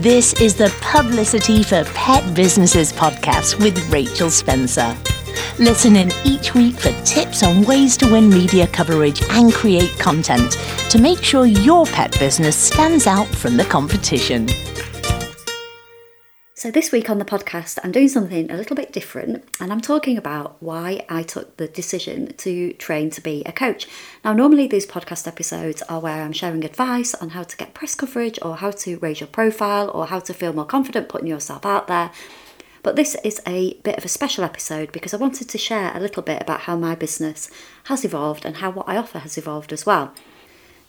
This is the Publicity for Pet Businesses podcast with Rachel Spencer. Listen in each week for tips on ways to win media coverage and create content to make sure your pet business stands out from the competition. So, this week on the podcast, I'm doing something a little bit different and I'm talking about why I took the decision to train to be a coach. Now, normally these podcast episodes are where I'm sharing advice on how to get press coverage or how to raise your profile or how to feel more confident putting yourself out there. But this is a bit of a special episode because I wanted to share a little bit about how my business has evolved and how what I offer has evolved as well.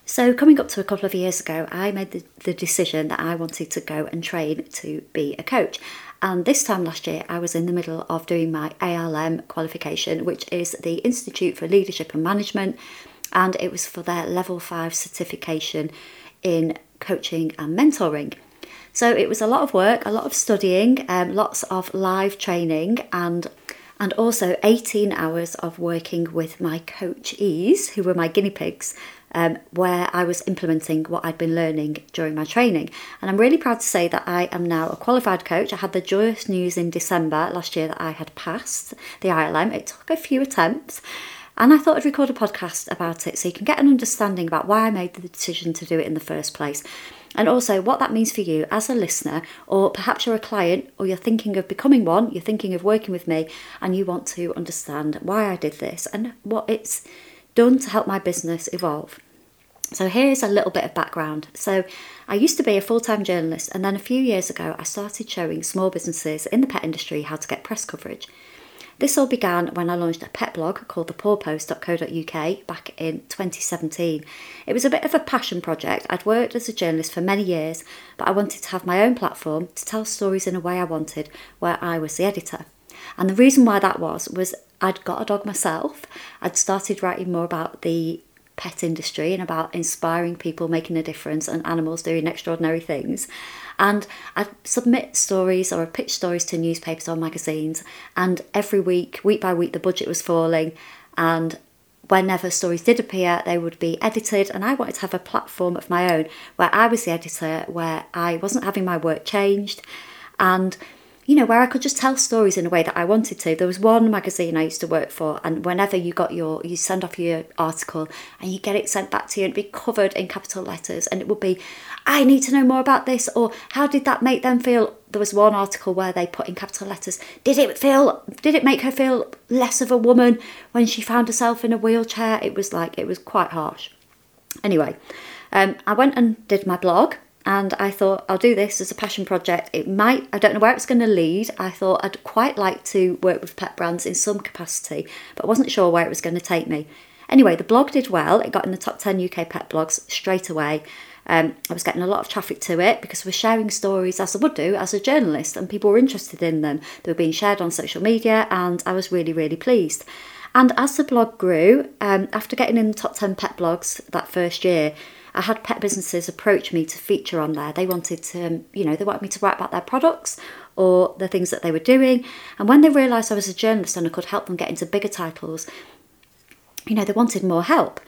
So, coming up to a couple of years ago, I made the, the, decision that I wanted to go and train to be a coach. And this time last year, I was in the middle of doing my ILM qualification, which is the Institute for Leadership and Management, and it was for their level five certification in coaching and mentoring. So, it was a lot of work, a lot of studying, um, lots of live training, and and also 18 hours of working with my coachees, who were my guinea pigs, um, where I was implementing what I'd been learning during my training. And I'm really proud to say that I am now a qualified coach. I had the joyous news in December last year that I had passed the ILM. It took a few attempts. And I thought I'd record a podcast about it so you can get an understanding about why I made the decision to do it in the first place. And also what that means for you as a listener, or perhaps you're a client or you're thinking of becoming one, you're thinking of working with me, and you want to understand why I did this and what it's done to help my business evolve. So, here's a little bit of background. So, I used to be a full time journalist, and then a few years ago, I started showing small businesses in the pet industry how to get press coverage. This all began when I launched a pet blog called thepawpost.co.uk back in 2017. It was a bit of a passion project. I'd worked as a journalist for many years, but I wanted to have my own platform to tell stories in a way I wanted, where I was the editor. And the reason why that was was I'd got a dog myself. I'd started writing more about the pet industry and about inspiring people making a difference and animals doing extraordinary things. And I'd submit stories or I pitch stories to newspapers or magazines. And every week, week by week, the budget was falling. And whenever stories did appear, they would be edited. And I wanted to have a platform of my own where I was the editor, where I wasn't having my work changed. And you know, where I could just tell stories in a way that I wanted to. There was one magazine I used to work for, and whenever you got your, you send off your article and you get it sent back to you, and it'd be covered in capital letters, and it would be, I need to know more about this, or how did that make them feel? There was one article where they put in capital letters, did it feel, did it make her feel less of a woman when she found herself in a wheelchair? It was like, it was quite harsh. Anyway, um, I went and did my blog and I thought I'll do this as a passion project. It might, I don't know where it's going to lead. I thought I'd quite like to work with pet brands in some capacity, but I wasn't sure where it was going to take me. Anyway, the blog did well. It got in the top 10 UK pet blogs straight away. Um, I was getting a lot of traffic to it because I was sharing stories as I would do as a journalist, and people were interested in them. They were being shared on social media, and I was really, really pleased. And as the blog grew, um, after getting in the top 10 pet blogs that first year, I had pet businesses approach me to feature on there. They wanted to, um, you know, they wanted me to write about their products or the things that they were doing. And when they realised I was a journalist and I could help them get into bigger titles, you know, they wanted more help.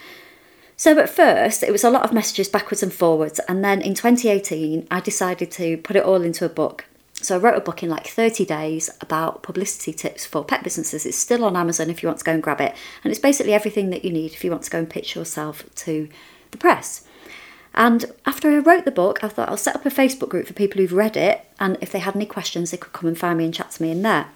So at first, it was a lot of messages backwards and forwards. And then in 2018, I decided to put it all into a book. So I wrote a book in like 30 days about publicity tips for pet businesses. It's still on Amazon if you want to go and grab it. And it's basically everything that you need if you want to go and pitch yourself to the press. And after I wrote the book, I thought I'll set up a Facebook group for people who've read it, and if they had any questions, they could come and find me and chat to me in there.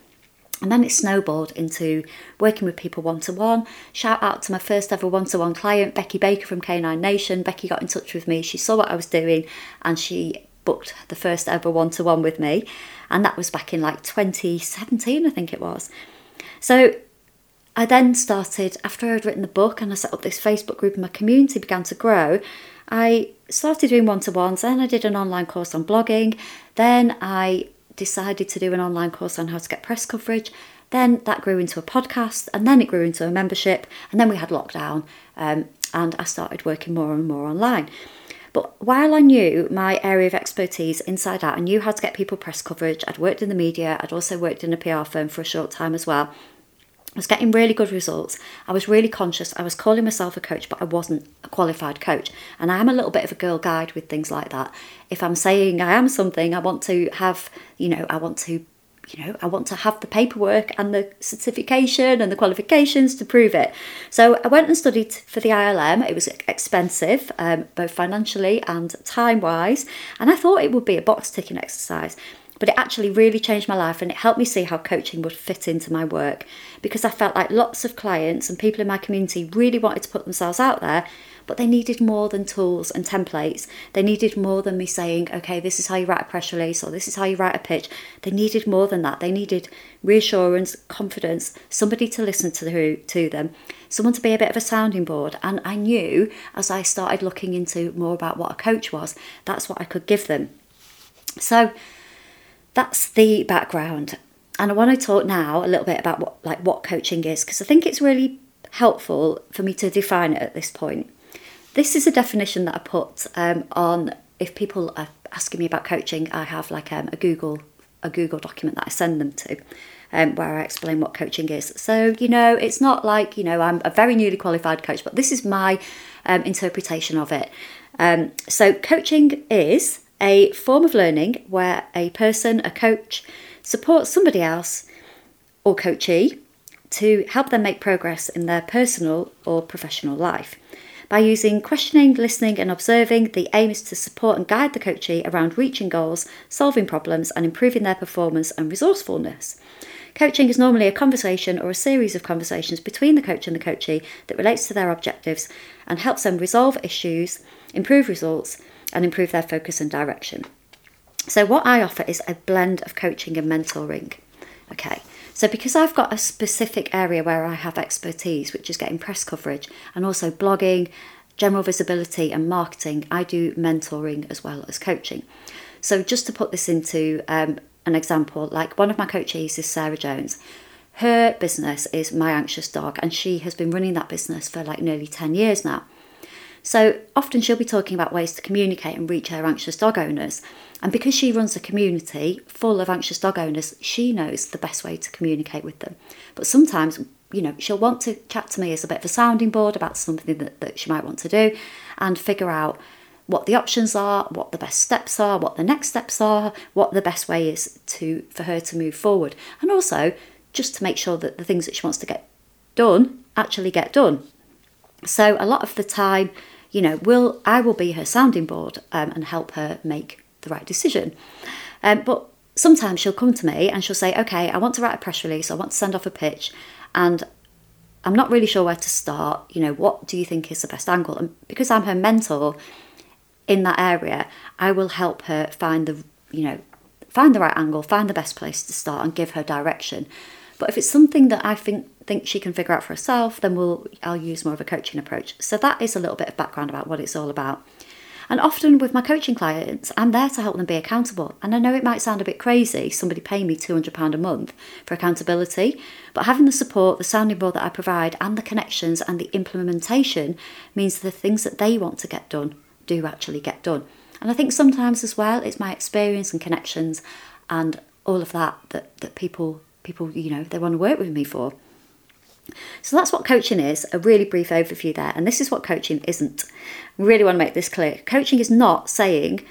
And then it snowballed into working with people one to one. Shout out to my first ever one to one client, Becky Baker from Canine Nation. Becky got in touch with me. She saw what I was doing and she booked the first ever one to one with me. And that was back in like 2017, I think it was. So I then started, after I'd written the book and I set up this Facebook group and my community began to grow, I started doing one to ones, then I did an online course on blogging, then I decided to do an online course on how to get press coverage. Then that grew into a podcast, and then it grew into a membership, and then we had lockdown, um, and I started working more and more online. But while I knew my area of expertise inside out, I knew how to get people press coverage. I'd worked in the media, I'd also worked in a PR firm for a short time as well. I was getting really good results. I was really conscious. I was calling myself a coach, but I wasn't a qualified coach. And I am a little bit of a girl guide with things like that. If I'm saying I am something, I want to have, you know, I want to, you know, I want to have the paperwork and the certification and the qualifications to prove it. So I went and studied for the ILM. It was expensive, um, both financially and time wise. And I thought it would be a box ticking exercise but it actually really changed my life and it helped me see how coaching would fit into my work because I felt like lots of clients and people in my community really wanted to put themselves out there, but they needed more than tools and templates. They needed more than me saying, okay, this is how you write a press release or this is how you write a pitch. They needed more than that. They needed reassurance, confidence, somebody to listen to, to them, someone to be a bit of a sounding board. And I knew as I started looking into more about what a coach was, that's what I could give them. So, that's the background. And I want to talk now a little bit about what like what coaching is because I think it's really helpful for me to define it at this point. This is a definition that I put um, on if people are asking me about coaching, I have like um, a Google a Google document that I send them to. Um, where I explain what coaching is. So, you know, it's not like, you know, I'm a very newly qualified coach, but this is my um, interpretation of it. Um, so, coaching is a form of learning where a person, a coach, supports somebody else or coachee to help them make progress in their personal or professional life. By using questioning, listening, and observing, the aim is to support and guide the coachee around reaching goals, solving problems, and improving their performance and resourcefulness. Coaching is normally a conversation or a series of conversations between the coach and the coachee that relates to their objectives and helps them resolve issues, improve results, and improve their focus and direction. So, what I offer is a blend of coaching and mentoring. Okay, so because I've got a specific area where I have expertise, which is getting press coverage and also blogging, general visibility, and marketing, I do mentoring as well as coaching. So, just to put this into um, an example, like one of my coaches is Sarah Jones. Her business is My Anxious Dog, and she has been running that business for like nearly 10 years now. So often she'll be talking about ways to communicate and reach her anxious dog owners. And because she runs a community full of anxious dog owners, she knows the best way to communicate with them. But sometimes, you know, she'll want to chat to me as a bit of a sounding board about something that, that she might want to do and figure out what the options are, what the best steps are, what the next steps are, what the best way is to for her to move forward. And also just to make sure that the things that she wants to get done actually get done. So a lot of the time, you know, will I will be her sounding board um, and help her make the right decision. Um, but sometimes she'll come to me and she'll say, "Okay, I want to write a press release. I want to send off a pitch, and I'm not really sure where to start. You know, what do you think is the best angle?" And because I'm her mentor in that area, I will help her find the, you know, find the right angle, find the best place to start, and give her direction. But if it's something that I think think she can figure out for herself, then we'll I'll use more of a coaching approach. So that is a little bit of background about what it's all about. And often with my coaching clients, I'm there to help them be accountable. And I know it might sound a bit crazy, somebody paying me £200 a month for accountability, but having the support, the sounding board that I provide, and the connections and the implementation means the things that they want to get done do actually get done. And I think sometimes as well, it's my experience and connections and all of that that, that people people, you know, they want to work with me for. So that's what coaching is, a really brief overview there. And this is what coaching isn't. really want to make this clear. Coaching is not saying,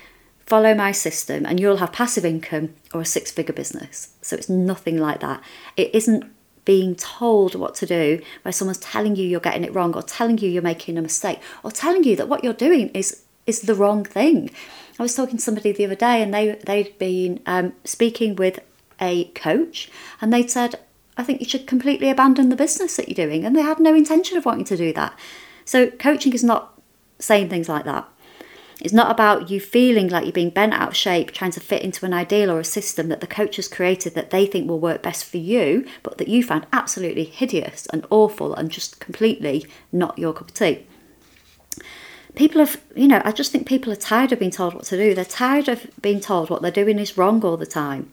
follow my system and you'll have passive income or a six figure business. So it's nothing like that. It isn't being told what to do where someone's telling you you're getting it wrong or telling you you're making a mistake or telling you that what you're doing is is the wrong thing. I was talking to somebody the other day and they they'd been um, speaking with a coach and they'd said I think you should completely abandon the business that you're doing. And they had no intention of wanting to do that. So, coaching is not saying things like that. It's not about you feeling like you're being bent out of shape, trying to fit into an ideal or a system that the coach has created that they think will work best for you, but that you find absolutely hideous and awful and just completely not your cup of tea. People have, you know, I just think people are tired of being told what to do. They're tired of being told what they're doing is wrong all the time.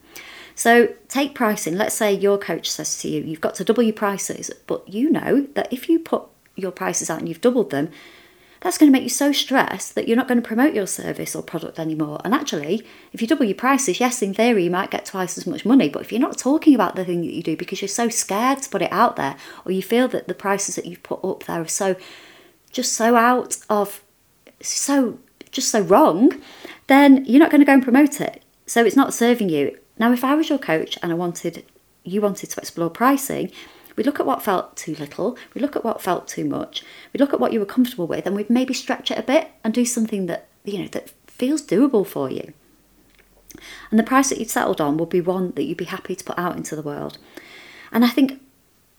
So take pricing. Let's say your coach says to you, you've got to double your prices, but you know that if you put your prices out and you've doubled them, that's going to make you so stressed that you're not going to promote your service or product anymore. And actually, if you double your prices, yes, in theory, you might get twice as much money. But if you're not talking about the thing that you do because you're so scared to put it out there, or you feel that the prices that you've put up there are so just so out of so just so wrong, then you're not going to go and promote it. So it's not serving you. Now, if I was your coach and I wanted you wanted to explore pricing, we'd look at what felt too little, we'd look at what felt too much, we'd look at what you were comfortable with, and we'd maybe stretch it a bit and do something that you know that feels doable for you. And the price that you'd settled on would be one that you'd be happy to put out into the world. And I think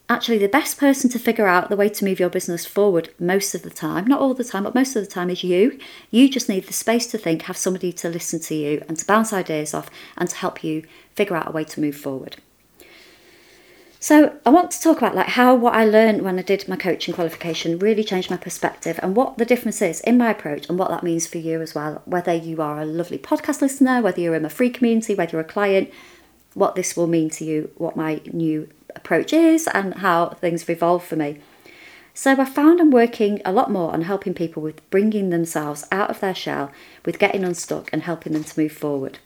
actually the best person to figure out the way to move your business forward most of the time, not all the time, but most of the time is you. You just need the space to think, have somebody to listen to you and to bounce ideas off and to help you figure out a way to move forward. So I want to talk about like how what I learned when I did my coaching qualification really changed my perspective and what the difference is in my approach and what that means for you as well. Whether you are a lovely podcast listener, whether you're in a free community, whether you're a client, what this will mean to you, what my new approach is, and how things have evolved for me. So I found I'm working a lot more on helping people with bringing themselves out of their shell, with getting unstuck and helping them to move forward.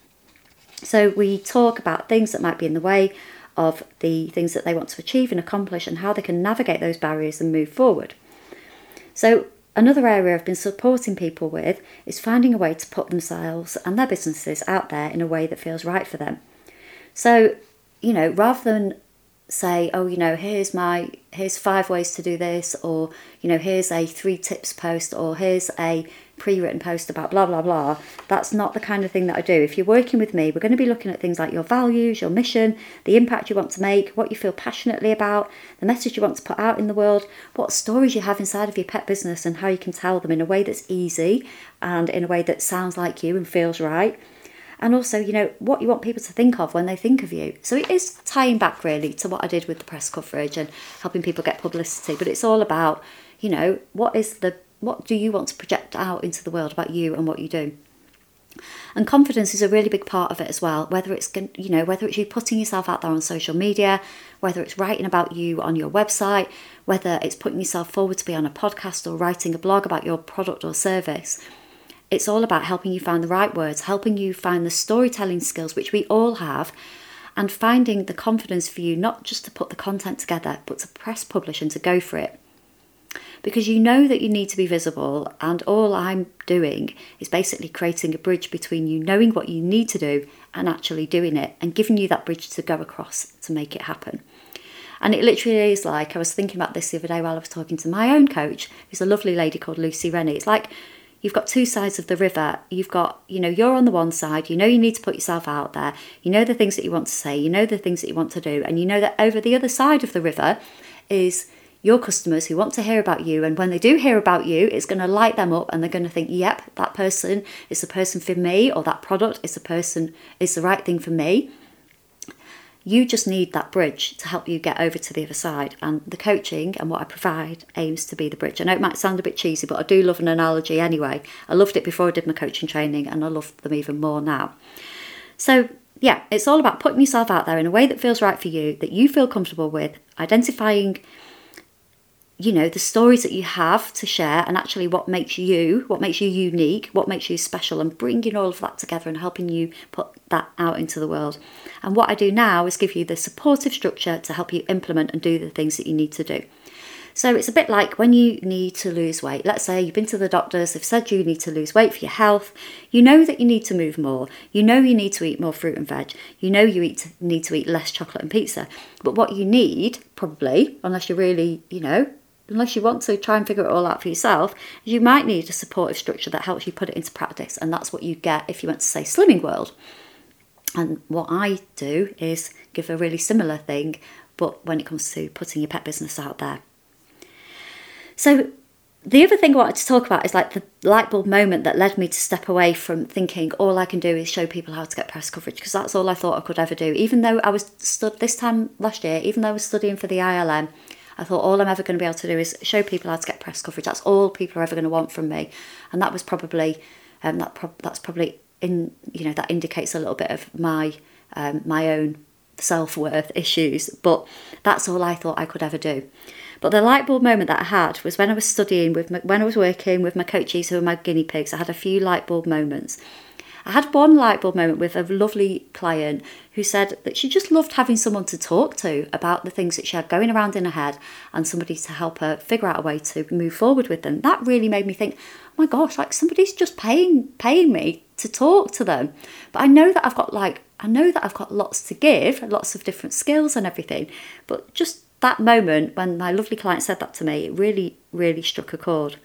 So we talk about things that might be in the way of the things that they want to achieve and accomplish and how they can navigate those barriers and move forward. So, another area I've been supporting people with is finding a way to put themselves and their businesses out there in a way that feels right for them. So, you know, rather than say, oh, you know, here's my here's five ways to do this, or you know, here's a three tips post, or here's a pre-written post about blah blah blah. That's not the kind of thing that I do. If you're working with me, we're going to be looking at things like your values, your mission, the impact you want to make, what you feel passionately about, the message you want to put out in the world, what stories you have inside of your pet business, and how you can tell them in a way that's easy and in a way that sounds like you and feels right and also, you know, what you want people to think of when they think of you. So it is tying back really to what I did with the press coverage and helping people get publicity, but it's all about, you know, what is the what do you want to project out into the world about you and what you do? And confidence is a really big part of it as well. Whether it's you know whether it's you putting yourself out there on social media, whether it's writing about you on your website, whether it's putting yourself forward to be on a podcast or writing a blog about your product or service it's all about helping you find the right words, helping you find the storytelling skills, which we all have, and finding the confidence for you not just to put the content together, but to press publish and to go for it. Because you know that you need to be visible, and all I'm doing is basically creating a bridge between you knowing what you need to do and actually doing it, and giving you that bridge to go across to make it happen. And it literally is like I was thinking about this the other day while I was talking to my own coach, who's a lovely lady called Lucy Rennie. It's like you've got two sides of the river. You've got, you know, you're on the one side, you know you need to put yourself out there, you know the things that you want to say, you know the things that you want to do, and you know that over the other side of the river is your customers who want to hear about you. And when they do hear about you, it's going to light them up and they're going to think, yep, that person is the person for me, or that product is the person, is the right thing for me. You just need that bridge to help you get over to the other side. And the coaching and what I provide aims to be the bridge. I know it might sound a bit cheesy, but I do love an analogy anyway. I loved it before I did my coaching training, and I love them even more now. So, yeah, it's all about putting yourself out there in a way that feels right for you, that you feel comfortable with, identifying you know the stories that you have to share and actually what makes you what makes you unique what makes you special and bringing all of that together and helping you put that out into the world and what i do now is give you the supportive structure to help you implement and do the things that you need to do so it's a bit like when you need to lose weight. Let's say you've been to the doctors, they've said you need to lose weight for your health. You know that you need to move more. You know you need to eat more fruit and veg. You know you eat, need to eat less chocolate and pizza. But what you need, probably, unless you're really, you know, unless you want to try and figure it all out for yourself, you might need a supportive structure that helps you put it into practice. And that's what you get if you went to, say, Slimming World. And what I do is give a really similar thing, but when it comes to putting your pet business out there. So, the other thing I wanted to talk about is like the light bulb moment that led me to step away from thinking all I can do is show people how to get press coverage because that's all I thought I could ever do. Even though I was stood this time last year, even though I was studying for the ILM, I thought all I'm ever going to be able to do is show people how to get press coverage. That's all people are ever going to want from me, and that was probably um, that pro- that's probably in you know that indicates a little bit of my um, my own self worth issues. But that's all I thought I could ever do. But the light bulb moment that I had was when I was studying with my, when I was working with my coaches who were my guinea pigs. I had a few light bulb moments. I had one light bulb moment with a lovely client who said that she just loved having someone to talk to about the things that she had going around in her head and somebody to help her figure out a way to move forward with them. That really made me think, oh my gosh, like somebody's just paying paying me to talk to them. But I know that I've got like I know that I've got lots to give, lots of different skills and everything. But just that moment when my lovely client said that to me, it really, really struck a chord.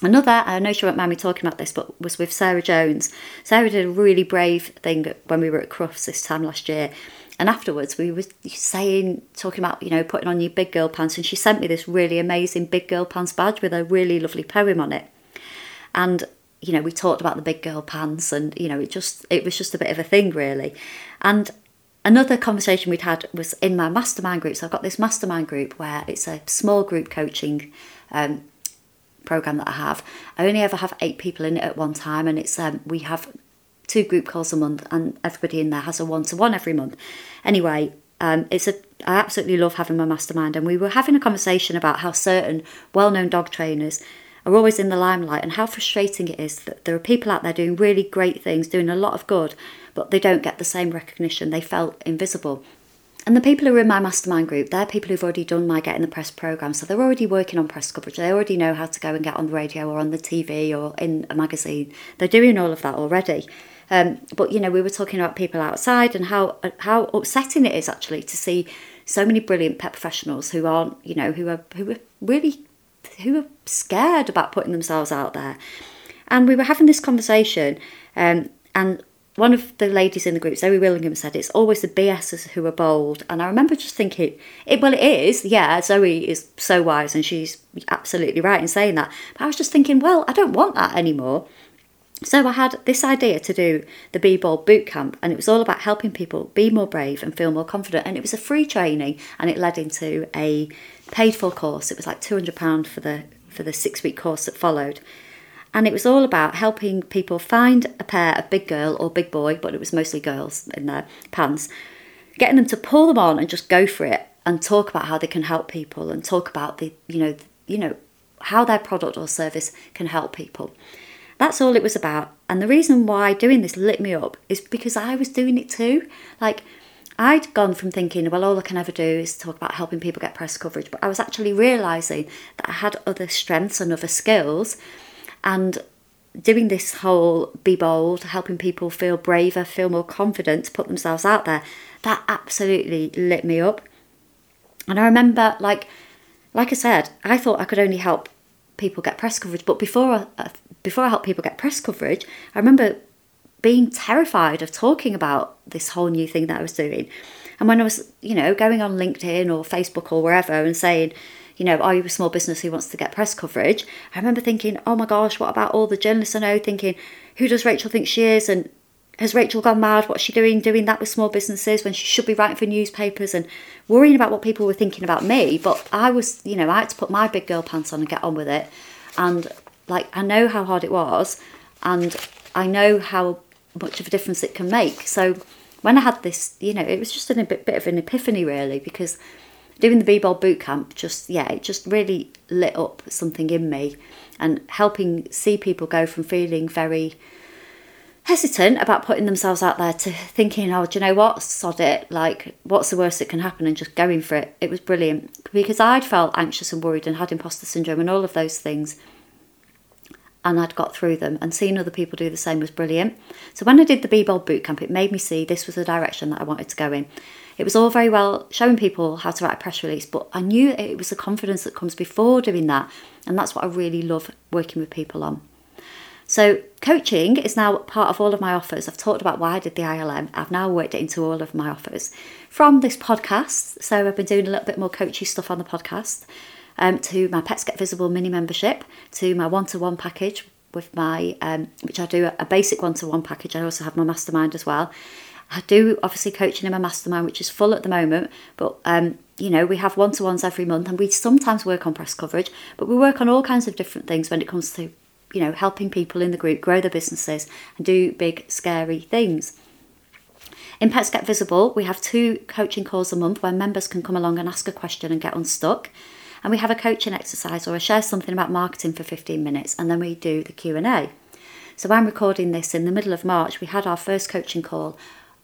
Another, I know she won't mind me talking about this, but was with Sarah Jones. Sarah did a really brave thing when we were at Crufts this time last year. And afterwards, we were saying, talking about, you know, putting on your big girl pants. And she sent me this really amazing big girl pants badge with a really lovely poem on it. And, you know, we talked about the big girl pants and, you know, it just, it was just a bit of a thing, really. And another conversation we'd had was in my mastermind group. So I've got this mastermind group where it's a small group coaching um, program that I have. I only ever have eight people in it at one time, and it's um, we have two group calls a month, and everybody in there has a one to one every month. Anyway, um, it's a I absolutely love having my mastermind, and we were having a conversation about how certain well known dog trainers are always in the limelight and how frustrating it is that there are people out there doing really great things, doing a lot of good, but they don't get the same recognition. They felt invisible. And the people who are in my mastermind group, they're people who've already done my Getting the Press programme. So they're already working on press coverage. They already know how to go and get on the radio or on the TV or in a magazine. They're doing all of that already. Um, but you know, we were talking about people outside and how how upsetting it is actually to see so many brilliant pet professionals who aren't, you know, who are who are really who are scared about putting themselves out there. And we were having this conversation, um, and one of the ladies in the group, Zoe Willingham, said it's always the BSs who are bold. And I remember just thinking, it, well, it is. Yeah, Zoe is so wise and she's absolutely right in saying that. But I was just thinking, well, I don't want that anymore. So I had this idea to do the Be Bold boot camp, and it was all about helping people be more brave and feel more confident. And it was a free training, and it led into a paid for course. It was like two hundred pound for the for the six week course that followed and it was all about helping people find a pair of big girl or big boy, but it was mostly girls in their pants, getting them to pull them on and just go for it and talk about how they can help people and talk about the you know you know how their product or service can help people. That's all it was about. And the reason why doing this lit me up is because I was doing it too. Like I'd gone from thinking, well, all I can ever do is talk about helping people get press coverage, but I was actually realizing that I had other strengths and other skills and doing this whole be bold, helping people feel braver, feel more confident to put themselves out there, that absolutely lit me up. And I remember, like, like I said, I thought I could only help people get press coverage, but before I, uh, before I helped people get press coverage, I remember being terrified of talking about this whole new thing that I was doing. And when I was, you know, going on LinkedIn or Facebook or wherever and saying, you know, are you a small business who wants to get press coverage? I remember thinking, oh my gosh, what about all the journalists I know thinking, who does Rachel think she is? And has Rachel gone mad? What's she doing doing that with small businesses when she should be writing for newspapers and worrying about what people were thinking about me? But I was, you know, I had to put my big girl pants on and get on with it. And like, I know how hard it was, and I know how much of a difference it can make. So when I had this, you know, it was just a bit, bit of an epiphany really because doing the Be Bold boot camp just yeah it just really lit up something in me and helping see people go from feeling very hesitant about putting themselves out there to thinking oh do you know what? Sod it. Like what's the worst that can happen? and just going for it. It was brilliant. Because I'd felt anxious and worried and had imposter syndrome and all of those things. And I'd got through them. And seeing other people do the same was brilliant. So when I did the Be Bold boot camp it made me see this was the direction that I wanted to go in it was all very well showing people how to write a press release, but I knew it was the confidence that comes before doing that. And that's what I really love working with people on. So, coaching is now part of all of my offers. I've talked about why I did the ILM. I've now worked it into all of my offers from this podcast. So, I've been doing a little bit more coachy stuff on the podcast, um, to my Pets Get Visible mini membership, to my one to one package with my, um, which I do a basic one to one package. I also have my mastermind as well. I do obviously coaching in my mastermind, which is full at the moment, but um, you know, we have one to ones every month and we sometimes work on press coverage, but we work on all kinds of different things when it comes to, you know, helping people in the group grow their businesses and do big, scary things. In Pets Get Visible, we have two coaching calls a month where members can come along and ask a question and get unstuck. and we have a coaching exercise or I share something about marketing for 15 minutes and then we do the Q&A. So I'm recording this in the middle of March. We had our first coaching call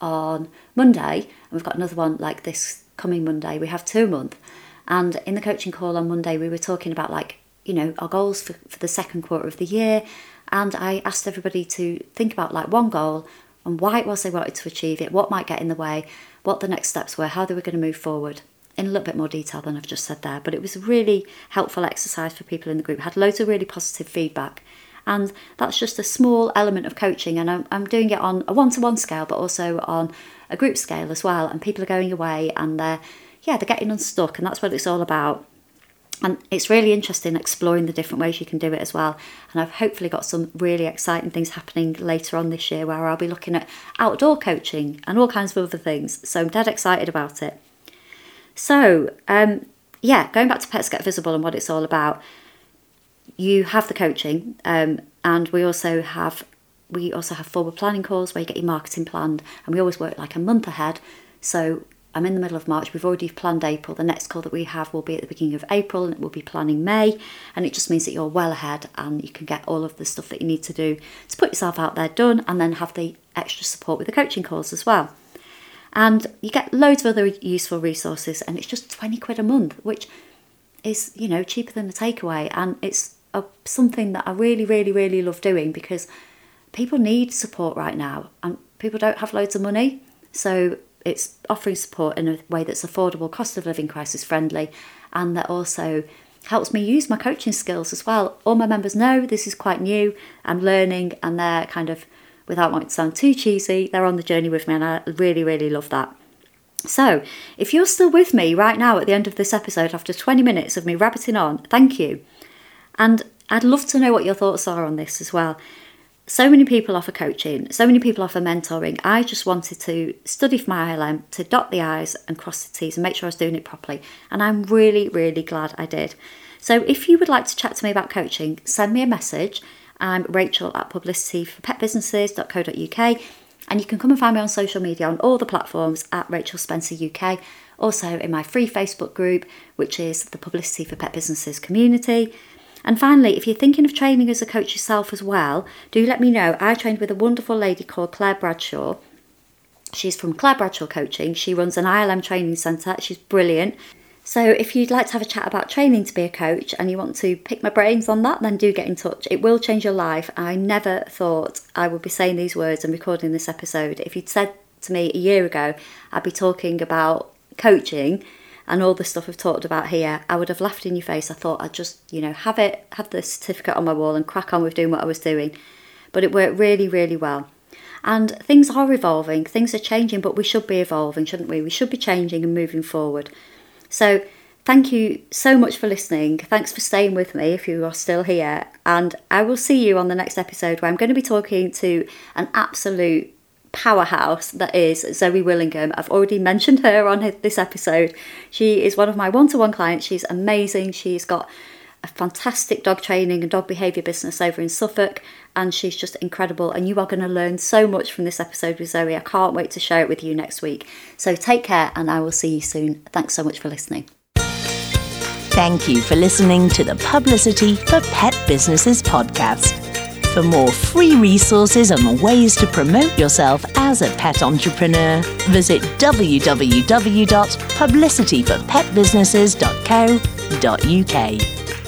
on Monday and we've got another one like this coming Monday. We have two month. And in the coaching call on Monday we were talking about like, you know, our goals for, for the second quarter of the year and I asked everybody to think about like one goal and why it was they wanted to achieve it, what might get in the way, what the next steps were, how they were going to move forward in a little bit more detail than I've just said there. But it was a really helpful exercise for people in the group. Had loads of really positive feedback. And that's just a small element of coaching. And I'm, I'm doing it on a one to one scale, but also on a group scale as well. And people are going away and they're, yeah, they're getting unstuck. And that's what it's all about. And it's really interesting exploring the different ways you can do it as well. And I've hopefully got some really exciting things happening later on this year where I'll be looking at outdoor coaching and all kinds of other things. So I'm dead excited about it. So, um, yeah, going back to Pets Get Visible and what it's all about, you have the coaching, um, and we also have we also have forward planning calls where you get your marketing planned, and we always work like a month ahead. So I'm in the middle of March. We've already planned April. The next call that we have will be at the beginning of April, and it will be planning May. And it just means that you're well ahead, and you can get all of the stuff that you need to do to put yourself out there done, and then have the extra support with the coaching calls as well. And you get loads of other useful resources, and it's just 20 quid a month, which is, you know, cheaper than a takeaway. And it's a, something that I really, really, really love doing because people need support right now, and people don't have loads of money. So it's offering support in a way that's affordable, cost of living crisis friendly, and that also helps me use my coaching skills as well. All my members know this is quite new, I'm learning, and they're kind of without wanting to sound too cheesy, they're on the journey with me, and I really, really love that. So, if you're still with me right now at the end of this episode after 20 minutes of me rabbiting on, thank you. And I'd love to know what your thoughts are on this as well. So many people offer coaching, so many people offer mentoring. I just wanted to study for my ILM, to dot the I's and cross the T's and make sure I was doing it properly. And I'm really, really glad I did. So if you would like to chat to me about coaching, send me a message I'm Rachel at publicityforpetbusinesses.co.uk and you can come and find me on social media on all the platforms at Rachel Spencer UK. Also in my free Facebook group, which is the Publicity for Pet Businesses community. And finally, if you're thinking of training as a coach yourself as well, do let me know. I trained with a wonderful lady called Claire Bradshaw. She's from Claire Bradshaw Coaching. She runs an ILM training centre. She's brilliant. So, if you'd like to have a chat about training to be a coach and you want to pick my brains on that, then do get in touch. It will change your life. I never thought I would be saying these words and recording this episode. If you'd said to me a year ago, I'd be talking about coaching and all the stuff I've talked about here, I would have laughed in your face. I thought I'd just, you know, have it, have the certificate on my wall and crack on with doing what I was doing. But it worked really, really well. And things are evolving, things are changing, but we should be evolving, shouldn't we? We should be changing and moving forward. So, thank you so much for listening. Thanks for staying with me if you are still here. And I will see you on the next episode where I'm going to be talking to an absolute powerhouse that is Zoe Willingham. I've already mentioned her on this episode. She is one of my one to one clients. She's amazing. She's got a fantastic dog training and dog behaviour business over in Suffolk, and she's just incredible. And you are going to learn so much from this episode with Zoe. I can't wait to share it with you next week. So take care, and I will see you soon. Thanks so much for listening. Thank you for listening to the Publicity for Pet Businesses podcast. For more free resources and ways to promote yourself as a pet entrepreneur, visit www.publicityforpetbusinesses.co.uk.